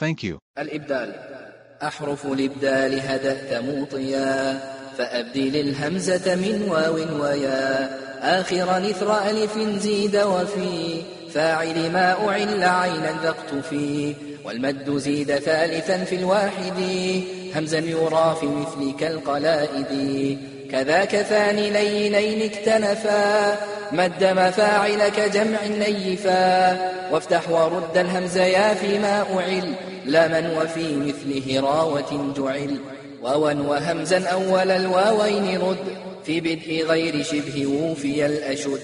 Thank you. الإبدال. أحرف الإبدال هدأت موطيا فأبدل الهمزة من واو ويا. آخرا إثر ألف زيد وفي فاعل ما أعل عينا ذقت فيه والمد زيد ثالثا في الواحد همزا يرى في مثل كالقلائد كذاك ثاني لينين اكتنفا مد مفاعل كجمع نيفا. وافتح ورد الهمز يا فيما أعل لمن وفي مثل هراوة جعل. واوا وهمزا أول الواوين رد في بدء غير شبه ووفي الأشد.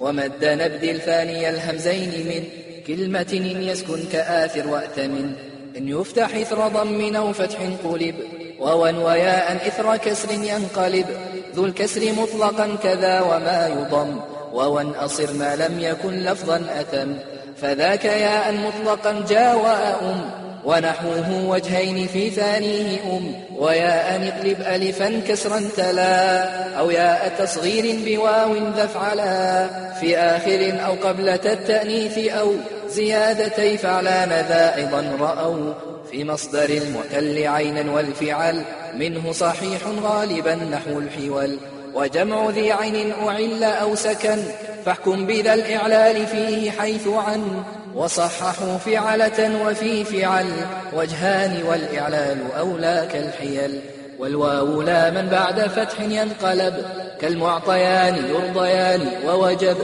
ومد نبدل ثاني الهمزين من كلمة إن يسكن كآثر وأتمن. إن يفتح إثر ضم أو فتح قلب. واوا وياء إثر كسر ينقلب. ذو الكسر مطلقا كذا وما يضم. واوا أصر ما لم يكن لفظا أتم. فذاك ياء مطلقا جاء أم ونحوه وجهين في ثانية أم وياء اقلب ألفا كسرا تلا أو ياء تصغير بواو ذفعلا في آخر أو قبلة التأنيث أو زيادتي فعلان ذا أيضا رأوا في مصدر المعتل عينا والفعل منه صحيح غالبا نحو الحول وجمع ذي عين أعل أو سكن فاحكم بذا الإعلال فيه حيث عن وصححوا فعلة وفي فعل وجهان والإعلال أولى كالحيل والواو لا من بعد فتح ينقلب كالمعطيان يرضيان ووجب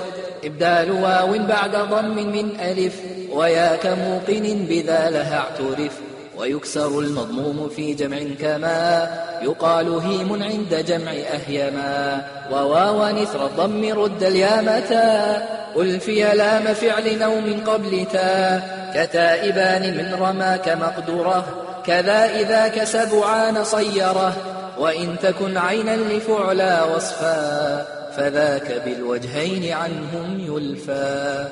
إبدال واو بعد ضم من ألف ويا كموقن بذا لها اعترف ويكسر المضموم في جمع كما يقال هيم عند جمع أهيما. وواو نثر الضم رد اليامتا ألفي لام فعل نوم قبل تا. كتائبان من رماك مقدره كذا إذا كسبعان صيرة. وإن تكن عينا لفعلا وصفا فذاك بالوجهين عنهم يلفى